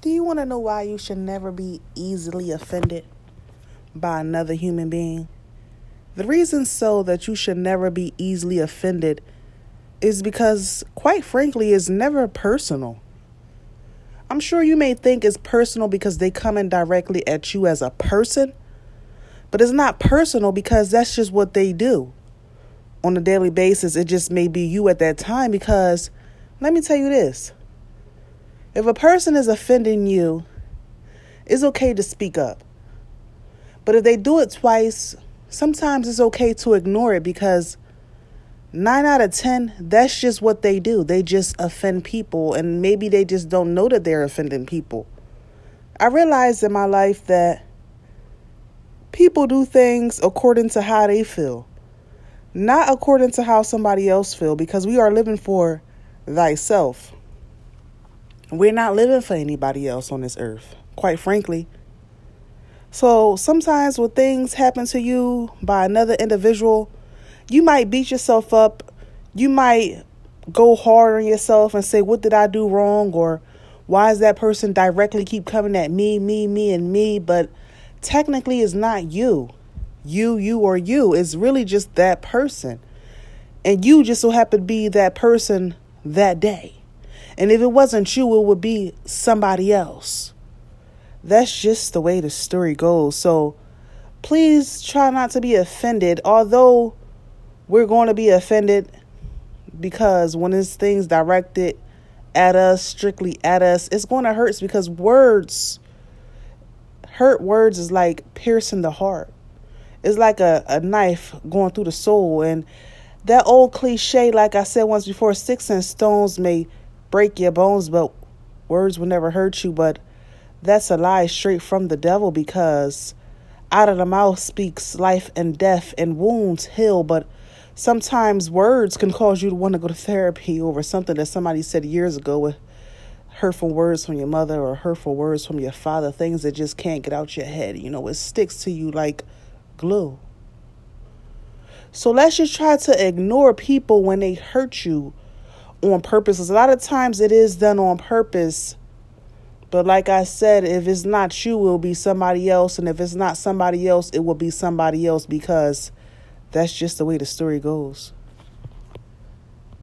Do you want to know why you should never be easily offended by another human being? The reason so that you should never be easily offended is because, quite frankly, it's never personal. I'm sure you may think it's personal because they come in directly at you as a person, but it's not personal because that's just what they do on a daily basis. It just may be you at that time because, let me tell you this if a person is offending you, it's okay to speak up. But if they do it twice, sometimes it's okay to ignore it because nine out of 10, that's just what they do. They just offend people, and maybe they just don't know that they're offending people. I realized in my life that people do things according to how they feel, not according to how somebody else feel because we are living for thyself. We're not living for anybody else on this earth, quite frankly. So sometimes when things happen to you by another individual, you might beat yourself up. You might go hard on yourself and say, What did I do wrong? Or why does that person directly keep coming at me, me, me, and me? But technically, it's not you. You, you, or you. It's really just that person. And you just so happen to be that person that day. And if it wasn't you, it would be somebody else. That's just the way the story goes. So please try not to be offended, although we're going to be offended because when it's things directed at us, strictly at us, it's going to hurt because words, hurt words is like piercing the heart. It's like a, a knife going through the soul. And that old cliche, like I said once before, sticks and stones may break your bones, but words will never hurt you. But that's a lie straight from the devil because out of the mouth speaks life and death, and wounds heal. But sometimes words can cause you to want to go to therapy over something that somebody said years ago with hurtful words from your mother or hurtful words from your father, things that just can't get out your head. You know, it sticks to you like glue. So let's just try to ignore people when they hurt you on purpose. A lot of times it is done on purpose. But like I said, if it's not you, it will be somebody else. And if it's not somebody else, it will be somebody else because that's just the way the story goes.